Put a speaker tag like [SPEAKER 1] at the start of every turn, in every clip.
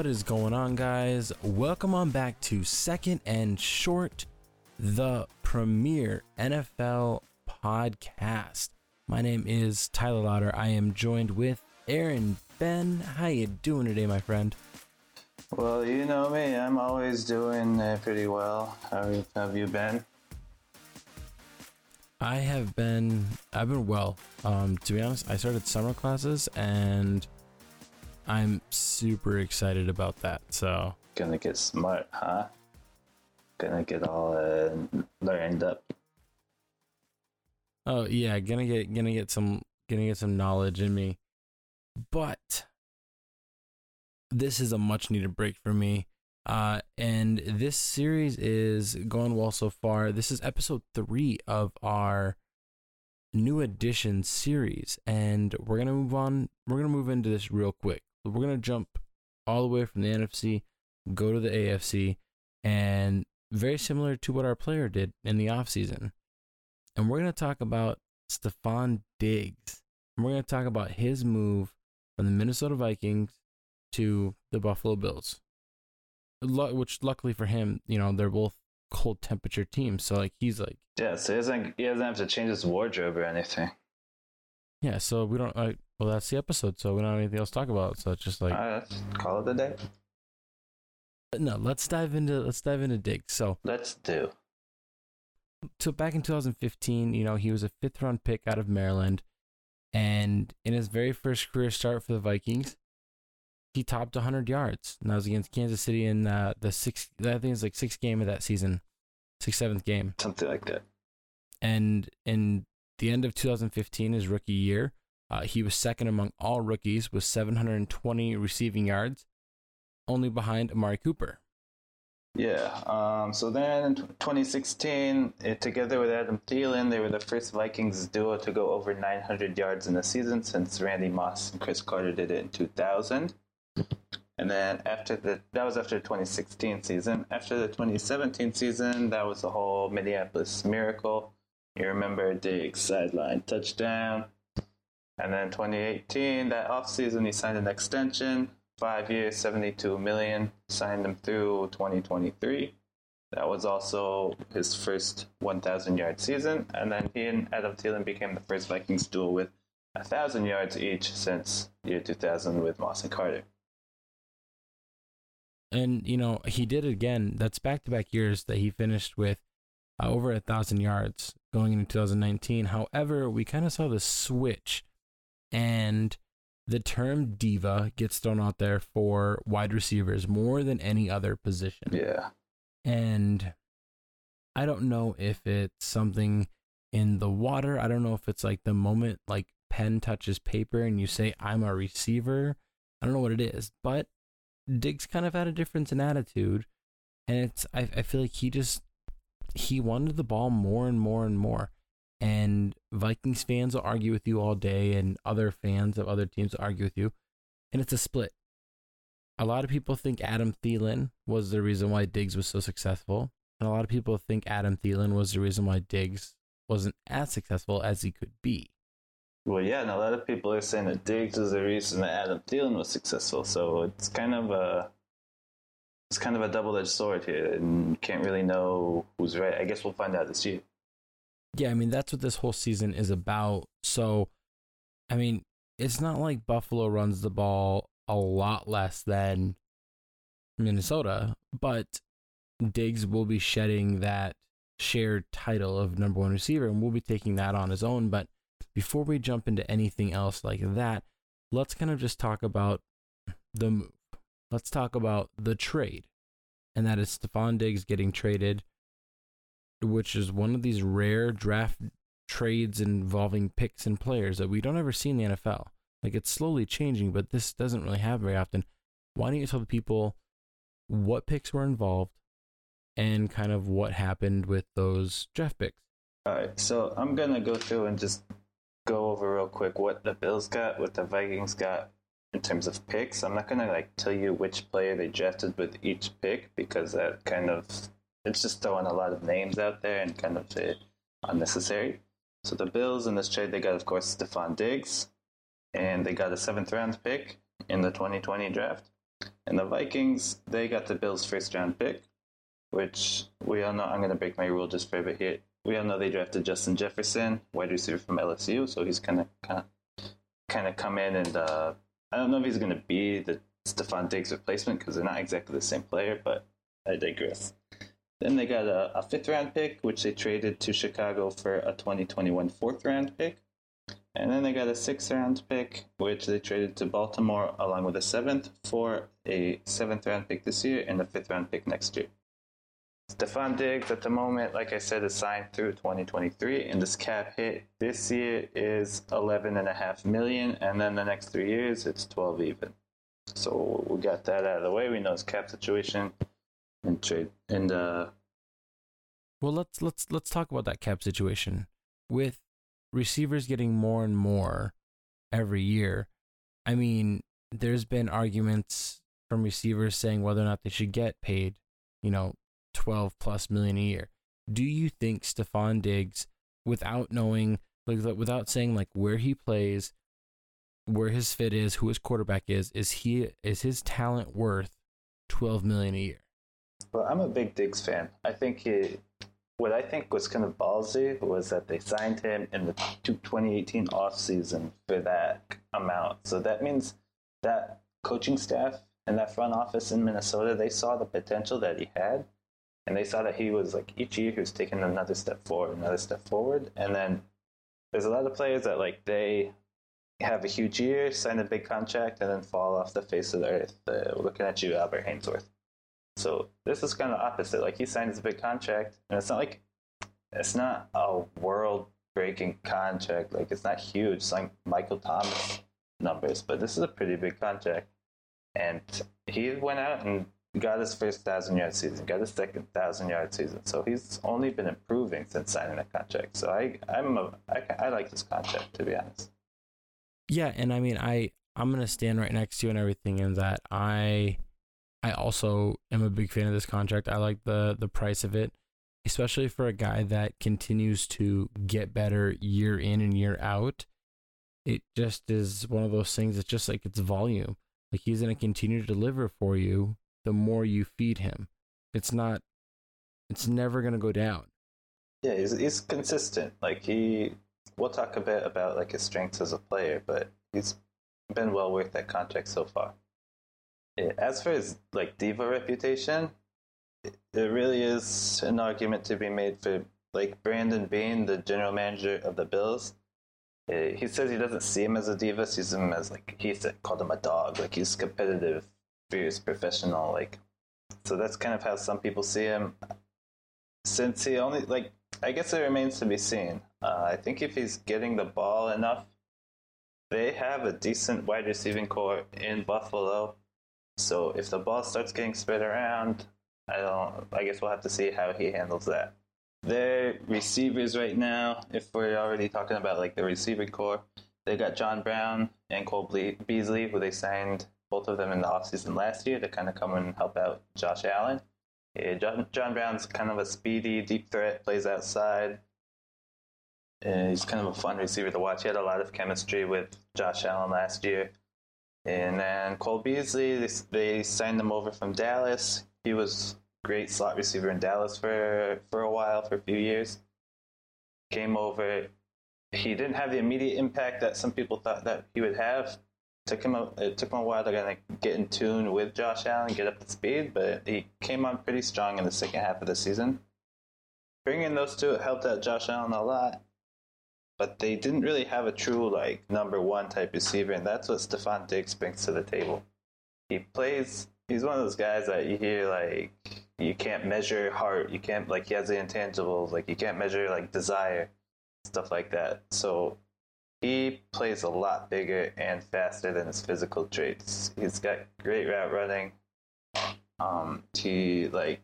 [SPEAKER 1] What is going on, guys? Welcome on back to Second and Short, the premier NFL podcast. My name is Tyler Lauder. I am joined with Aaron Ben. How you doing today, my friend?
[SPEAKER 2] Well, you know me. I'm always doing uh, pretty well. How have you been?
[SPEAKER 1] I have been I've been well. Um, to be honest, I started summer classes and I'm super excited about that. So
[SPEAKER 2] Gonna get smart, huh? Gonna get all uh, learned up.
[SPEAKER 1] Oh yeah, gonna get gonna get some gonna get some knowledge in me. But this is a much needed break for me. Uh, and this series is going well so far. This is episode three of our new edition series, and we're gonna move on. We're gonna move into this real quick. We're gonna jump all the way from the NFC, go to the AFC, and very similar to what our player did in the offseason. And we're gonna talk about Stefon Diggs. And we're gonna talk about his move from the Minnesota Vikings to the Buffalo Bills. Which, luckily for him, you know, they're both cold temperature teams. So, like, he's like,
[SPEAKER 2] Yeah, so he doesn't he doesn't have to change his wardrobe or anything.
[SPEAKER 1] yeah. So we don't. Like, well, that's the episode. So we don't have anything else to talk about. So it's just like,
[SPEAKER 2] All right, let's call it a day.
[SPEAKER 1] no. Let's dive into let's dive into Dig. So,
[SPEAKER 2] Let's do.
[SPEAKER 1] so back in 2015, you know, he was a fifth round pick out of Maryland, and in his very first career start for the Vikings, he topped 100 yards. And that was against Kansas City in uh, the sixth. I think it's like sixth game of that season, sixth seventh game.
[SPEAKER 2] Something like that.
[SPEAKER 1] And in the end of 2015, his rookie year, uh, he was second among all rookies with 720 receiving yards, only behind Amari Cooper.
[SPEAKER 2] Yeah. Um, so then in 2016, it, together with Adam Thielen, they were the first Vikings duo to go over 900 yards in a season since Randy Moss and Cris Carter did it in 2000. And then after the that was after the 2016 season. After the 2017 season, that was the whole Minneapolis miracle. You remember Diggs sideline touchdown. And then 2018, that offseason, he signed an extension, five years, 72 million, signed him through 2023. That was also his first 1,000 yard season. And then he and Adam Thielen became the first Vikings duo with 1,000 yards each since year 2000 with Moss and Carter.
[SPEAKER 1] And, you know, he did it again. That's back to back years that he finished with uh, over a thousand yards going into 2019. However, we kind of saw the switch, and the term diva gets thrown out there for wide receivers more than any other position.
[SPEAKER 2] Yeah.
[SPEAKER 1] And I don't know if it's something in the water. I don't know if it's like the moment like pen touches paper and you say, I'm a receiver. I don't know what it is, but Diggs kind of had a difference in attitude. And it's, I, I feel like he just, he wanted the ball more and more and more. And Vikings fans will argue with you all day, and other fans of other teams will argue with you. And it's a split. A lot of people think Adam Thielen was the reason why Diggs was so successful. And a lot of people think Adam Thielen was the reason why Diggs wasn't as successful as he could be.
[SPEAKER 2] Well, yeah, and a lot of people are saying that Diggs was the reason that Adam Thielen was successful. So it's kind of a it's kind of a double edged sword here, and you can't really know who's right. I guess we'll find out this year.
[SPEAKER 1] Yeah, I mean, that's what this whole season is about. So, I mean, it's not like Buffalo runs the ball a lot less than Minnesota, but Diggs will be shedding that shared title of number one receiver and we'll be taking that on his own. But before we jump into anything else like that, let's kind of just talk about the move. Let's talk about the trade. And that is Stefon Diggs getting traded, which is one of these rare draft trades involving picks and players that we don't ever see in the NFL. Like it's slowly changing, but this doesn't really happen very often. Why don't you tell the people what picks were involved and kind of what happened with those draft picks?
[SPEAKER 2] All right, so I'm gonna go through and just go over real quick what the Bills got, what the Vikings got in terms of picks. I'm not gonna like tell you which player they drafted with each pick because that kind of it's just throwing a lot of names out there and kind of uh, unnecessary. So the Bills in this trade they got of course Stefon Diggs, and they got a seventh round pick in the 2020 draft. And the Vikings, they got the Bills' first round pick, which we all know. I'm going to break my rule just for a bit here. We all know they drafted Justin Jefferson, wide receiver from LSU, so he's kind of kind of kind of come in and uh, I don't know if he's going to be the Stefon Diggs replacement because they're not exactly the same player, but I digress. Then they got a, a fifth round pick, which they traded to Chicago for a 2021 fourth round pick. And then they got a sixth round pick, which they traded to Baltimore along with a seventh for a seventh round pick this year and a fifth round pick next year. Stefon Diggs at the moment, like I said, is signed through 2023, and this cap hit this year is 11.5 million, and then the next three years it's 12 even. So we got that out of the way. We know his cap situation and trade and uh.
[SPEAKER 1] Well, let's let's let's talk about that cap situation with receivers getting more and more every year. I mean, there's been arguments from receivers saying whether or not they should get paid, you know, 12 plus million a year. Do you think Stefon Diggs, without knowing, like, without saying like where he plays, where his fit is, who his quarterback is, is he is his talent worth 12 million a year?
[SPEAKER 2] Well, I'm a big Diggs fan. I think he, what I think was kind of ballsy was that they signed him in the 2018 offseason for that amount. So that means that coaching staff and that front office in Minnesota, they saw the potential that he had. And they saw that he was like each year he was taking another step forward, another step forward. And then there's a lot of players that like they have a huge year, sign a big contract, and then fall off the face of the earth. Uh, looking at you, Albert Haynesworth. So this is kind of opposite. Like he signed a big contract, and it's not like it's not a world breaking contract. Like it's not huge. It's like Michael Thomas numbers, but this is a pretty big contract. And he went out and got his first thousand yard season, got his second thousand yard season. So he's only been improving since signing that contract. So I I'm a, I, I like this contract to be honest.
[SPEAKER 1] Yeah, and I mean I I'm gonna stand right next to you and everything in that I I also am a big fan of this contract. I like the the price of it, especially for a guy that continues to get better year in and year out. It just is one of those things. It's just like it's volume. Like he's going to continue to deliver for you the more you feed him. It's not. It's never going to go down.
[SPEAKER 2] Yeah, he's he's consistent. Like he, we'll talk a bit about like his strengths as a player, but he's been well worth that contract so far as for his like diva reputation, there really is an argument to be made for like Brandon Beane, the general manager of the Bills. Uh, he says he doesn't see him as a diva, sees him as like he said, called him a dog, like he's competitive, fierce, professional, like. So that's kind of how some people see him. Since he only like, I guess it remains to be seen. Uh, I think if he's getting the ball enough, they have a decent wide receiving corps in Buffalo. So if the ball starts getting spread around, I don't. I guess we'll have to see how he handles that. Their receivers right now, if we're already talking about like the receiving corps, they got John Brown and Cole Beasley, who they signed both of them in the offseason last year to kind of come and help out Josh Allen. Yeah, John, John Brown's kind of a speedy, deep threat, plays outside. And he's kind of a fun receiver to watch. He had a lot of chemistry with Josh Allen last year. And then Cole Beasley, they, signed him over from Dallas. He was great slot receiver in Dallas for for a while, for a few years. Came over. He didn't have the immediate impact that some people thought that he would have. Took him a, it took him a while to kind of get in tune with Josh Allen, get up to speed, but he came on pretty strong in the second half of the season. Bringing those two helped out Josh Allen a lot but they didn't really have a true like number one type receiver, and that's what Stefon Diggs brings to the table. He plays. He's one of those guys that you hear like you can't measure heart, you can't like he has the intangibles, like you can't measure like desire, stuff like that. So he plays a lot bigger and faster than his physical traits. He's got great route running. Um, he like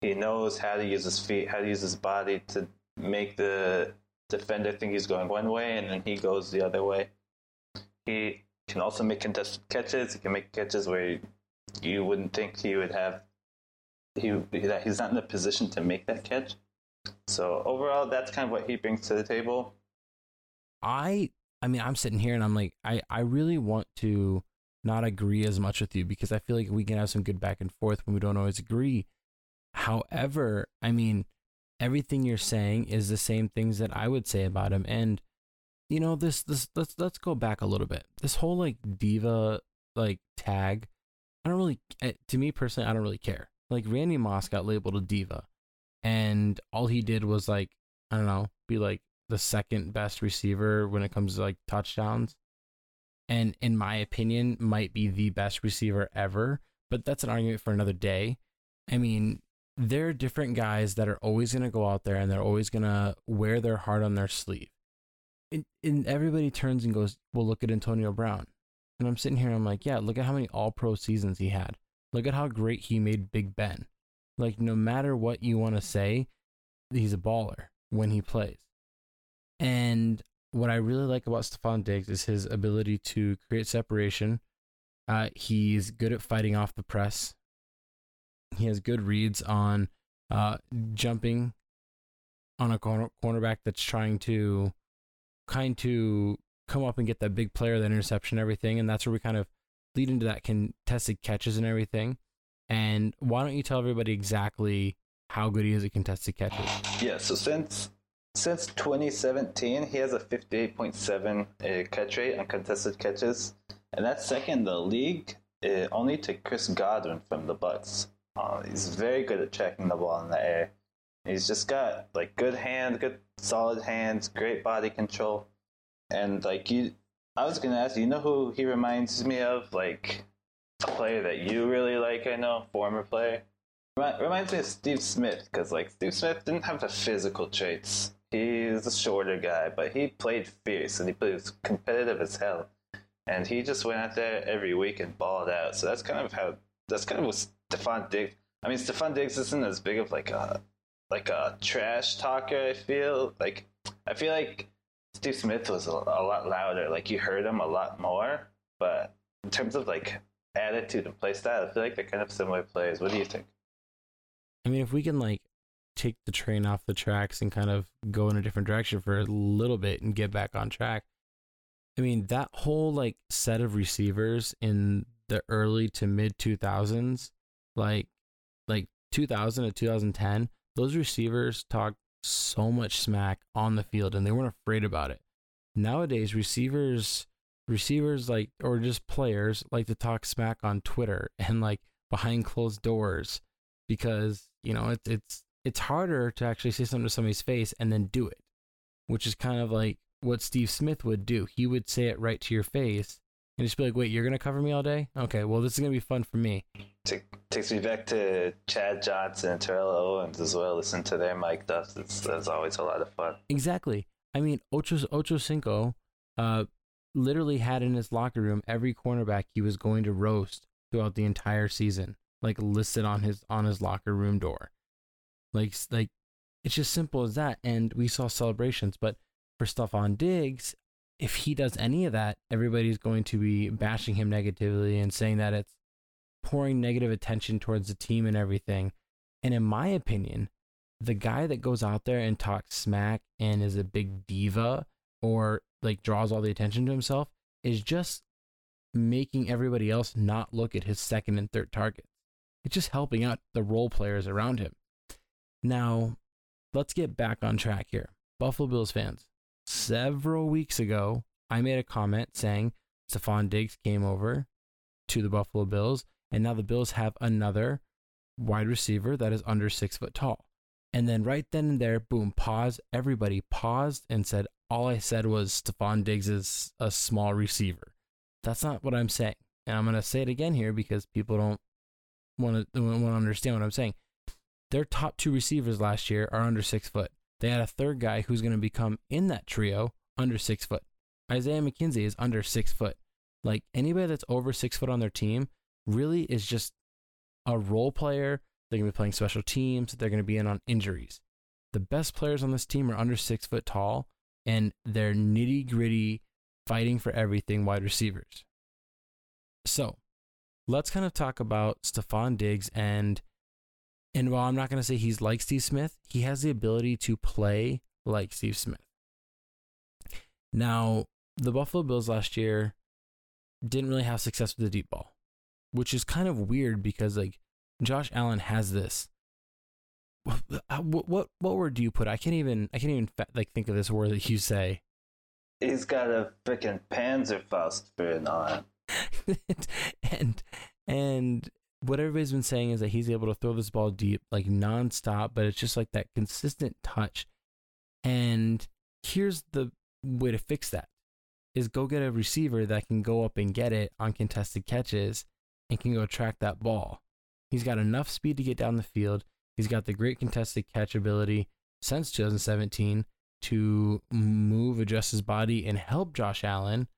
[SPEAKER 2] he knows how to use his feet, how to use his body to make the defender think he's going one way and then he goes the other way. He can also make contested catches. He can make catches where you wouldn't think he would have. He that he's not in the position to make that catch. So overall, that's kind of what he brings to the table.
[SPEAKER 1] I I mean, I'm sitting here and I'm like, I I really want to not agree as much with you because I feel like we can have some good back and forth when we don't always agree. However, I mean, everything you're saying is the same things that I would say about him. And you know, this this let's let's go back a little bit. This whole like diva like tag, I don't really eh, to me personally, I don't really care. Like Randy Moss got labeled a diva, and all he did was like I don't know, be like the second best receiver when it comes to like touchdowns. And in my opinion, might be the best receiver ever, but that's an argument for another day. I mean, there are different guys that are always going to go out there and they're always going to wear their heart on their sleeve. And, and everybody turns and goes, Well, look at Antonio Brown. And I'm sitting here and I'm like, Yeah, look at how many all pro seasons he had. Look at how great he made Big Ben. Like, no matter what you want to say, he's a baller when he plays. And what I really like about Stefon Diggs is his ability to create separation. Uh, he's good at fighting off the press. He has good reads on uh, jumping on a corner- cornerback that's trying to kind to come up and get that big player, that interception, everything. And that's where we kind of lead into that contested catches and everything. And why don't you tell everybody exactly how good he is at contested catches?
[SPEAKER 2] Yeah, so since since 2017, he has a 58.7 uh, catch rate on contested catches, and that's second in the league, uh, only to Chris Godwin from the Bucks. Uh, he's very good at checking the ball in the air. He's just got like good hands, good solid hands, great body control, and like you, I was gonna ask you, know who he reminds me of? Like a player that you really like. I know, former player. Reminds me of Steve Smith because like Steve Smith didn't have the physical traits He's a shorter guy, but he played fierce and he played competitive as hell. And he just went out there every week and balled out. So that's kind of how that's kind of what Stefon Diggs. I mean, Stefon Diggs isn't as big of like a like a trash talker. I feel like I feel like Steve Smith was a, a lot louder. Like you heard him a lot more. But in terms of like attitude and play style, I feel like they're kind of similar players. What do you think?
[SPEAKER 1] I mean, if we can like take the train off the tracks and kind of go in a different direction for a little bit and get back on track. I mean, that whole like set of receivers in the early to mid 2000s, like like 2000 to 2010, those receivers talked so much smack on the field and they weren't afraid about it. Nowadays, receivers receivers like or just players like to talk smack on Twitter and like behind closed doors because, you know, it's it's it's harder to actually say something to somebody's face and then do it, which is kind of like what Steve Smith would do. He would say it right to your face and just be like, wait, you're going to cover me all day? Okay, well, this is going to be fun for me.
[SPEAKER 2] takes me back to Chad Johnson and Terrell Owens as well. Listen to their mic stuff. It's, that's always a lot of fun.
[SPEAKER 1] Exactly. I mean, Ocho, Ocho Cinco uh, literally had in his locker room every cornerback he was going to roast throughout the entire season, like listed on his on his locker room door. Like like it's just simple as that. And we saw celebrations, but for Stefon Diggs, if he does any of that, everybody's going to be bashing him negatively and saying that it's pouring negative attention towards the team and everything. And in my opinion, the guy that goes out there and talks smack and is a big diva or like draws all the attention to himself is just making everybody else not look at his second and third targets. It's just helping out the role players around him. Now, let's get back on track here. Buffalo Bills fans, several weeks ago, I made a comment saying Stefon Diggs came over to the Buffalo Bills, and now the Bills have another wide receiver that is under six foot tall. And then right then and there, boom, pause. Everybody paused and said, All I said was Stefon Diggs is a small receiver. That's not what I'm saying. And I'm going to say it again here because people don't want to want to understand what I'm saying their top two receivers last year are under six foot. They had a third guy who's going to become in that trio under six foot. Isaiah McKenzie is under six foot. Like anybody that's over six foot on their team really is just a role player. They're going to be playing special teams. They're going to be in on injuries. The best players on this team are under six foot tall, and they're nitty gritty, fighting for everything wide receivers. So let's kind of talk about Stefon Diggs and and while I'm not going to say he's like Steve Smith, he has the ability to play like Steve Smith. Now, the Buffalo Bills last year, didn't really have success with the deep ball, which is kind of weird because like Josh Allen has this. What uh, what what word do you put? I can't even I can't even like think of this word that you say.
[SPEAKER 2] He's got a freaking Panzerfaust an arm.
[SPEAKER 1] and and what everybody's been saying is that he's able to throw this ball deep like nonstop, but it's just like that consistent touch. And here's the way to fix that is go get a receiver that can go up and get it on contested catches and can go track that ball. He's got enough speed to get down the field. He's got the great contested catch ability since 2017 to move, adjust his body, and help Josh Allen.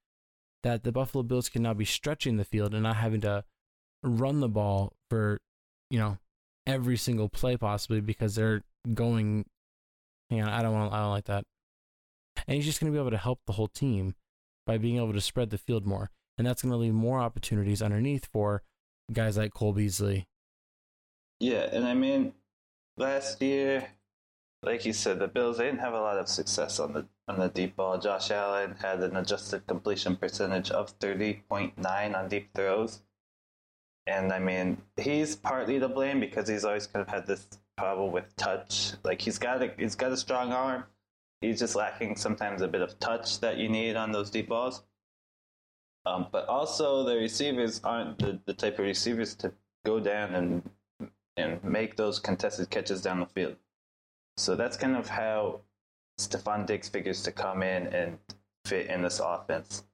[SPEAKER 1] That the Buffalo Bills can now be stretching the field and not having to run the ball for, you know, every single play possibly because they're going. Hang on, I don't want. I don't like that. And he's just going to be able to help the whole team by being able to spread the field more, and that's going to leave more opportunities underneath for guys like Cole Beasley.
[SPEAKER 2] Yeah, and I mean, last year, like you said, the Bills they didn't have a lot of success on the on the deep ball. Josh Allen had an adjusted completion percentage of thirty point nine on deep throws. And I mean, he's partly to blame because he's always kind of had this problem with touch. Like he's got a he's got a strong arm. He's just lacking sometimes a bit of touch that you need on those deep balls. Um, but also the receivers aren't the, the type of receivers to go down and and make those contested catches down the field. So that's kind of how Stefon Diggs figures to come in and fit in this offense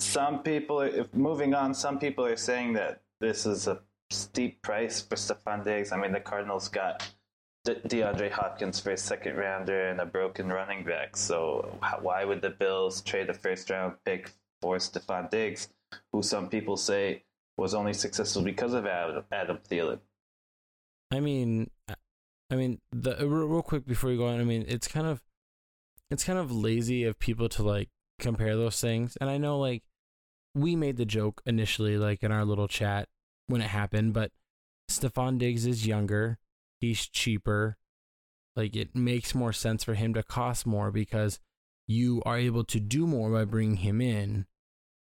[SPEAKER 2] some people, if moving on, some people are saying that this is a steep price for Stefon Diggs. I mean, the Cardinals got De- DeAndre Hopkins for a second rounder and a broken running back. So why would the Bills trade a first round pick for Stefon Diggs, who some people say was only successful because of Adam, Adam Thielen?
[SPEAKER 1] I mean, I mean, the real quick before we go on, I mean, it's kind of, it's kind of lazy of people to like compare those things. And I know like we made the joke initially, like in our little chat when it happened, but Stefon Diggs is younger. He's cheaper. Like it makes more sense for him to cost more because you are able to do more by bringing him in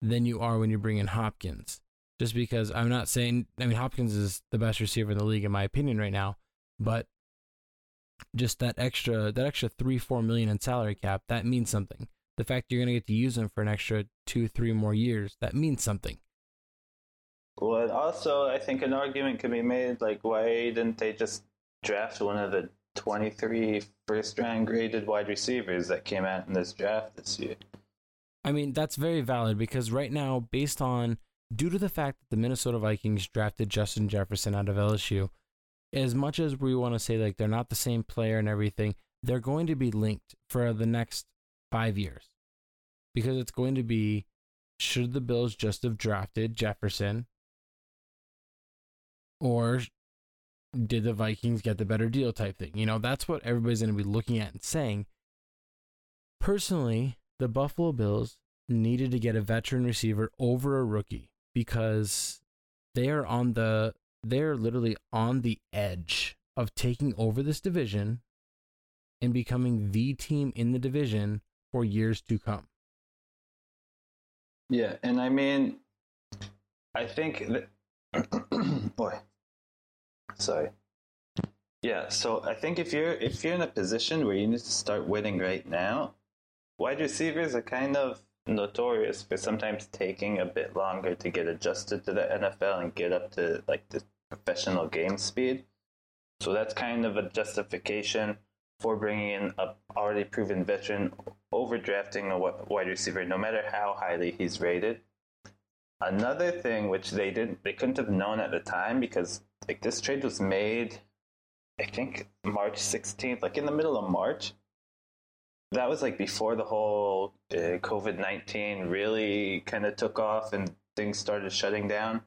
[SPEAKER 1] than you are when you bring in Hopkins. Just because I'm not saying, I mean, Hopkins is the best receiver in the league, in my opinion, right now, but just that extra, that extra three, four million in salary cap, that means something the fact you're going to get to use them for an extra two, three more years, that means something.
[SPEAKER 2] Well, also, I think an argument can be made like, why didn't they just draft one of the 23 first round graded wide receivers that came out in this draft this year?
[SPEAKER 1] I mean, that's very valid because right now, based on due to the fact that the Minnesota Vikings drafted Justin Jefferson out of LSU, as much as we want to say like they're not the same player and everything, they're going to be linked for the next five years because it's going to be should the Bills just have drafted Jefferson or did the Vikings get the better deal type thing? You know, that's what everybody's going to be looking at and saying. Personally, the Buffalo Bills needed to get a veteran receiver over a rookie because they are on the they're literally on the edge of taking over this division and becoming the team in the division for years to come.
[SPEAKER 2] Yeah, and I mean, I think that, boy, sorry. Yeah, so I think if you're if you're in a position where you need to start winning right now, wide receivers are kind of notorious for sometimes taking a bit longer to get adjusted to the NFL and get up to like the professional game speed. So that's kind of a justification for bringing in a already proven veteran over drafting a wide receiver, no matter how highly he's rated. Another thing which they didn't, they couldn't have known at the time because like this trade was made, I think March 16th, like in the middle of March. That was like before the whole uh, COVID 19 really kind of took off and things started shutting down.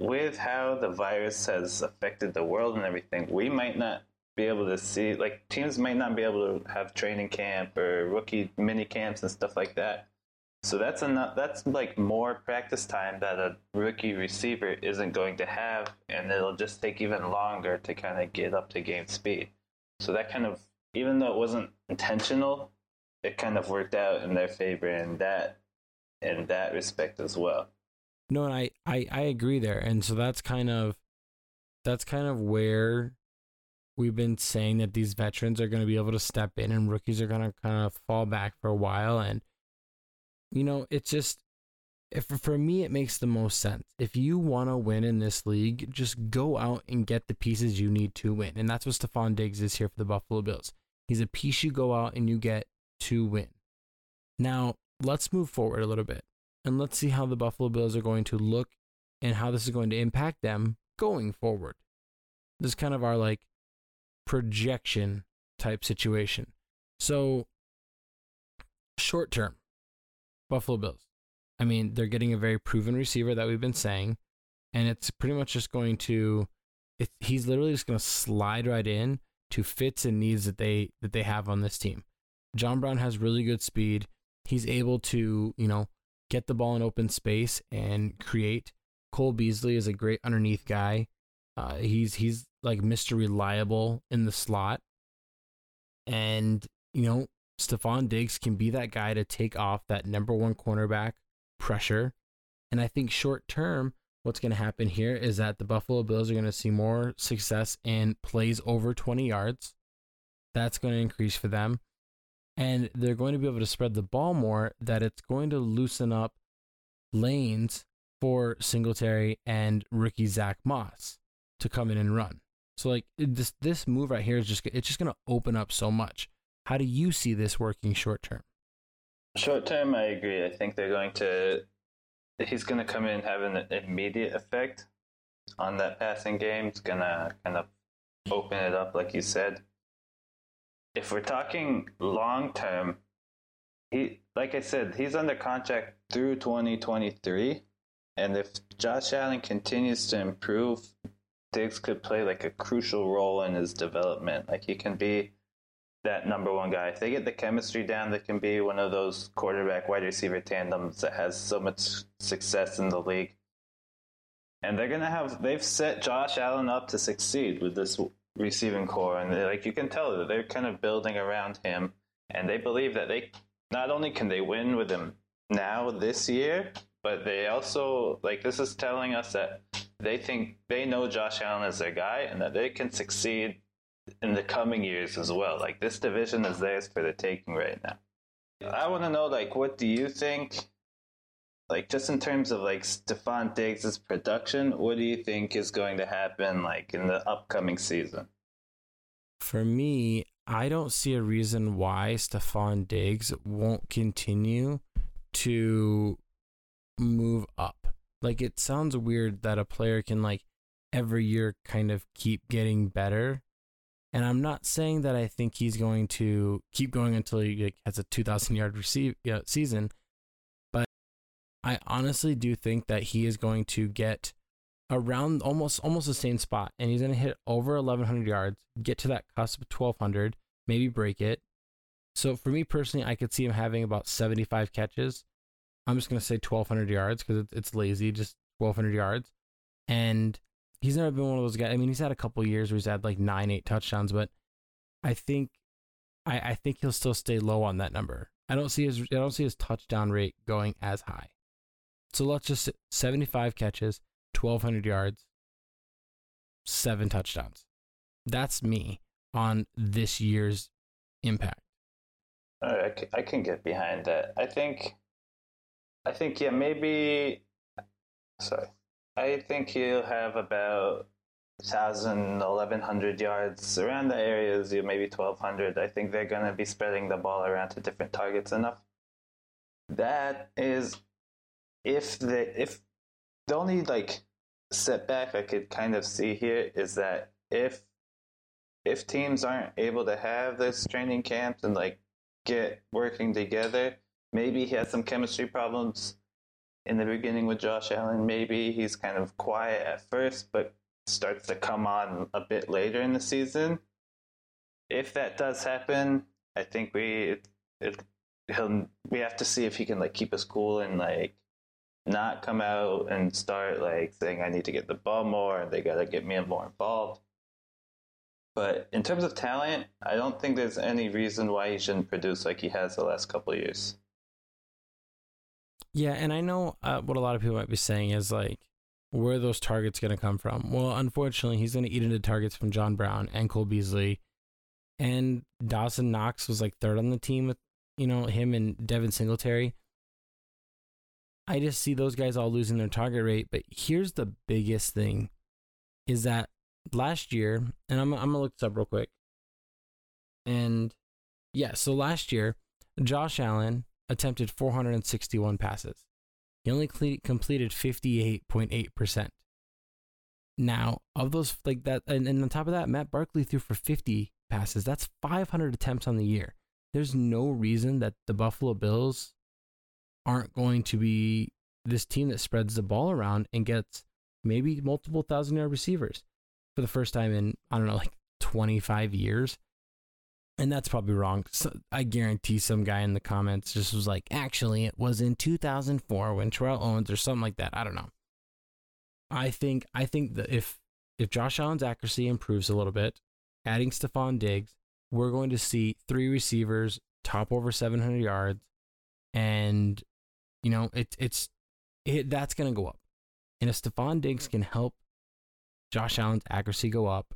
[SPEAKER 2] With how the virus has affected the world and everything, we might not be able to see like teams might not be able to have training camp or rookie mini camps and stuff like that. So that's enough. That's like more practice time that a rookie receiver isn't going to have, and it'll just take even longer to kind of get up to game speed. So that kind of, even though it wasn't intentional, it kind of worked out in their favor in that in that respect as well.
[SPEAKER 1] No, and I, I, I agree there. And so that's kind of that's kind of where we've been saying that these veterans are going to be able to step in and rookies are going to kind of fall back for a while and you know it's just if for me it makes the most sense. If you want to win in this league just go out and get the pieces you need to win and that's what Stefon Diggs is here for the Buffalo Bills. He's a piece you go out and you get to win. Now let's move forward a little bit and let's see how the Buffalo Bills are going to look and how this is going to impact them going forward. This is kind of our like projection type situation. So, short term, Buffalo Bills. I mean, they're getting a very proven receiver that we've been saying, and it's pretty much just going to. It, he's literally just going to slide right in to fits and needs that they that they have on this team. John Brown has really good speed. He's able to, you know, get the ball in open space and create. Cole Beasley is a great underneath guy. Uh, he's he's like Mr. Reliable in the slot. And, you know, Stefon Diggs can be that guy to take off that number one cornerback pressure. And I think short term, what's going to happen here is that the Buffalo Bills are going to see more success in plays over 20 yards. That's going to increase for them. And they're going to be able to spread the ball more, that it's going to loosen up lanes for Singletary and rookie Zach Moss to come in and run. So like this this move right here is just it's just going to open up so much. How do you see this working short term?
[SPEAKER 2] Short term, I agree. I think they're going to he's going to come in and have an immediate effect on that passing game. It's going to kind of open it up, like you said. If we're talking long term, he like I said, he's under contract through 2023. And if Josh Allen continues to improve Diggs could play like a crucial role in his development. Like he can be that number one guy. If they get the chemistry down, they can be one of those quarterback wide receiver tandems that has so much success in the league. And they're gonna have they've set Josh Allen up to succeed with this receiving corps, and like you can tell that they're kind of building around him, and they believe that they not only can they win with him now this year, but they also like this is telling us that they think they know Josh Allen is their guy and that they can succeed in the coming years as well. Like this division is theirs for the taking right now. I want to know like what do you think like just in terms of like Stefon Diggs' production, what do you think is going to happen like in the upcoming season?
[SPEAKER 1] For me, I don't see a reason why Stefon Diggs won't continue to move up. Like it sounds weird that a player can like every year kind of keep getting better. And I'm not saying that I think he's going to keep going until he like, has a 2,000 yard receive you know, season, but I honestly do think that he is going to get around almost almost the same spot, and he's going to hit over 1,100 yards, get to that cusp of 1,200, maybe break it. So for me personally, I could see him having about 75 catches I'm just gonna say 1,200 yards because it's lazy, just 1,200 yards. And he's never been one of those guys. I mean, he's had a couple years where he's had like nine, eight touchdowns, but I think, I, I think he'll still stay low on that number. I don't see his, I don't see his touchdown rate going as high. So let's just 75 catches, 1,200 yards, seven touchdowns. That's me on this year's impact.
[SPEAKER 2] I can get behind that. I think I think yeah, maybe. Sorry, I think he'll have about 1,000, 1,100 yards around the areas, you maybe 1,200. I think they're going to be spreading the ball around to different targets enough. That is, if the if the only like setback I could kind of see here is that if if teams aren't able to have this training camps and like get working together, Maybe he has some chemistry problems in the beginning with Josh Allen. Maybe he's kind of quiet at first, but starts to come on a bit later in the season. If that does happen, I think we it, it, he'll we have to see if he can like keep us cool and like not come out and start like saying I need to get the ball more and they got to get me more involved. But in terms of talent, I don't think there's any reason why he shouldn't produce like he has the last couple years.
[SPEAKER 1] Yeah, and I know uh, what a lot of people might be saying is like, where are those targets going to come from? Well, unfortunately, he's going to eat into targets from John Brown and Cole Beasley, and Dawson Knox was like third on the team with you know him and Devin Singletary. I just see those guys all losing their target rate. But here's the biggest thing: is that last year, and I'm I'm gonna look this up real quick. And yeah, so last year, Josh Allen attempted 461 passes. He only cle- completed 58.8%. Now, of those, like that, and, and on top of that, Matt Barkley threw for 50 passes. That's 500 attempts on the year. There's no reason that the Buffalo Bills aren't going to be this team that spreads the ball around and gets maybe multiple thousand yard receivers for the first time in, I don't know, like 25 years and that's probably wrong. So I guarantee some guy in the comments just was like, actually, it was in 2004 when Terrell Owens or something like that. I don't know. I think I think that if if Josh Allen's accuracy improves a little bit, adding Stefon Diggs, we're going to see three receivers top over 700 yards, and you know it, it's it that's going to go up. And if Stefon Diggs can help Josh Allen's accuracy go up,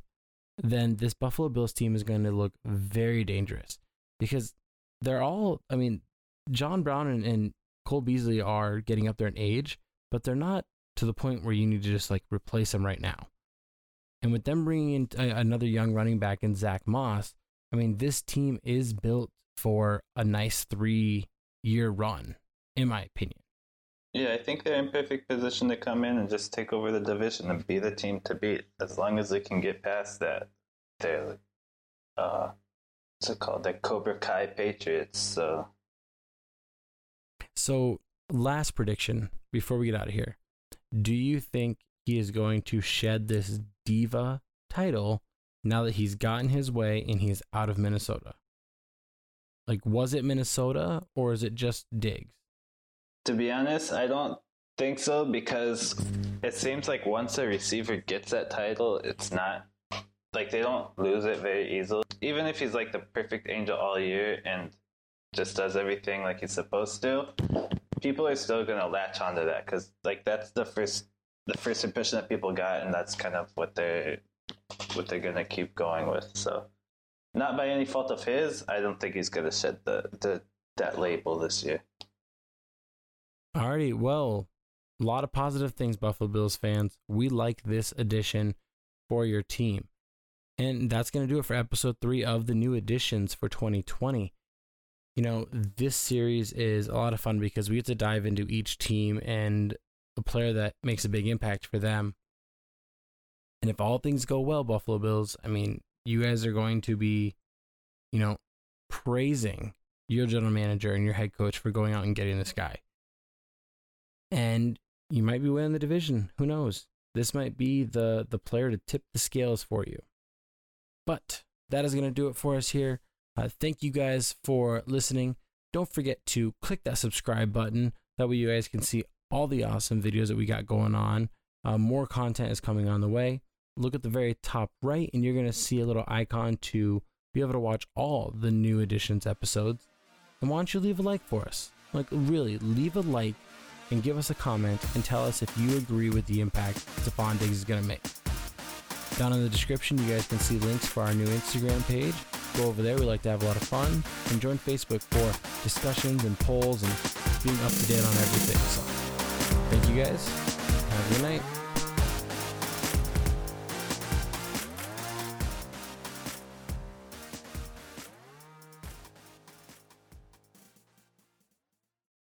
[SPEAKER 1] then this Buffalo Bills team is going to look very dangerous because they're all, I mean, John Brown and, and Cole Beasley are getting up there in age, but they're not to the point where you need to just like replace them right now. And with them bringing in another young running back in Zach Moss, I mean, this team is built for a nice three year run, in my opinion.
[SPEAKER 2] Yeah, I think they're in perfect position to come in and just take over the division and be the team to beat. As long as they can get past that, they're uh, what's it called? The Cobra Kai Patriots. So,
[SPEAKER 1] so last prediction before we get out of here: Do you think he is going to shed this diva title now that he's gotten his way and he's out of Minnesota? Like, was it Minnesota or is it just Diggs?
[SPEAKER 2] To be honest, I don't think so because it seems like once a receiver gets that title, it's not like they don't lose it very easily. Even if he's like the perfect angel all year and just does everything like he's supposed to, people are still gonna latch onto that because like that's the first the first impression that people got, and that's kind of what they're what they're gonna keep going with. So, not by any fault of his, I don't think he's gonna shed the the that label this year.
[SPEAKER 1] Alrighty, well, a lot of positive things, Buffalo Bills fans. We like this addition for your team. And that's going to do it for episode three of the new additions for 2020. You know, this series is a lot of fun because we get to dive into each team and a player that makes a big impact for them. And if all things go well, Buffalo Bills, I mean, you guys are going to be, you know, praising your general manager and your head coach for going out and getting this guy and you might be winning the division. Who knows? This might be the the player to tip the scales for you. But that is going to do it for us here. Uh, thank you guys for listening. Don't forget to click that subscribe button. That way, you guys can see all the awesome videos that we got going on. Uh, more content is coming on the way. Look at the very top right, and you're going to see a little icon to be able to watch all the new editions episodes. And why don't you leave a like for us? Like, really, leave a like and give us a comment and tell us if you agree with the impact Stefon Diggs is going to make. Down in the description, you guys can see links for our new Instagram page. Go over there, we like to have a lot of fun. And join Facebook for discussions and polls and being up to date on everything. So, thank you guys. Have a good night.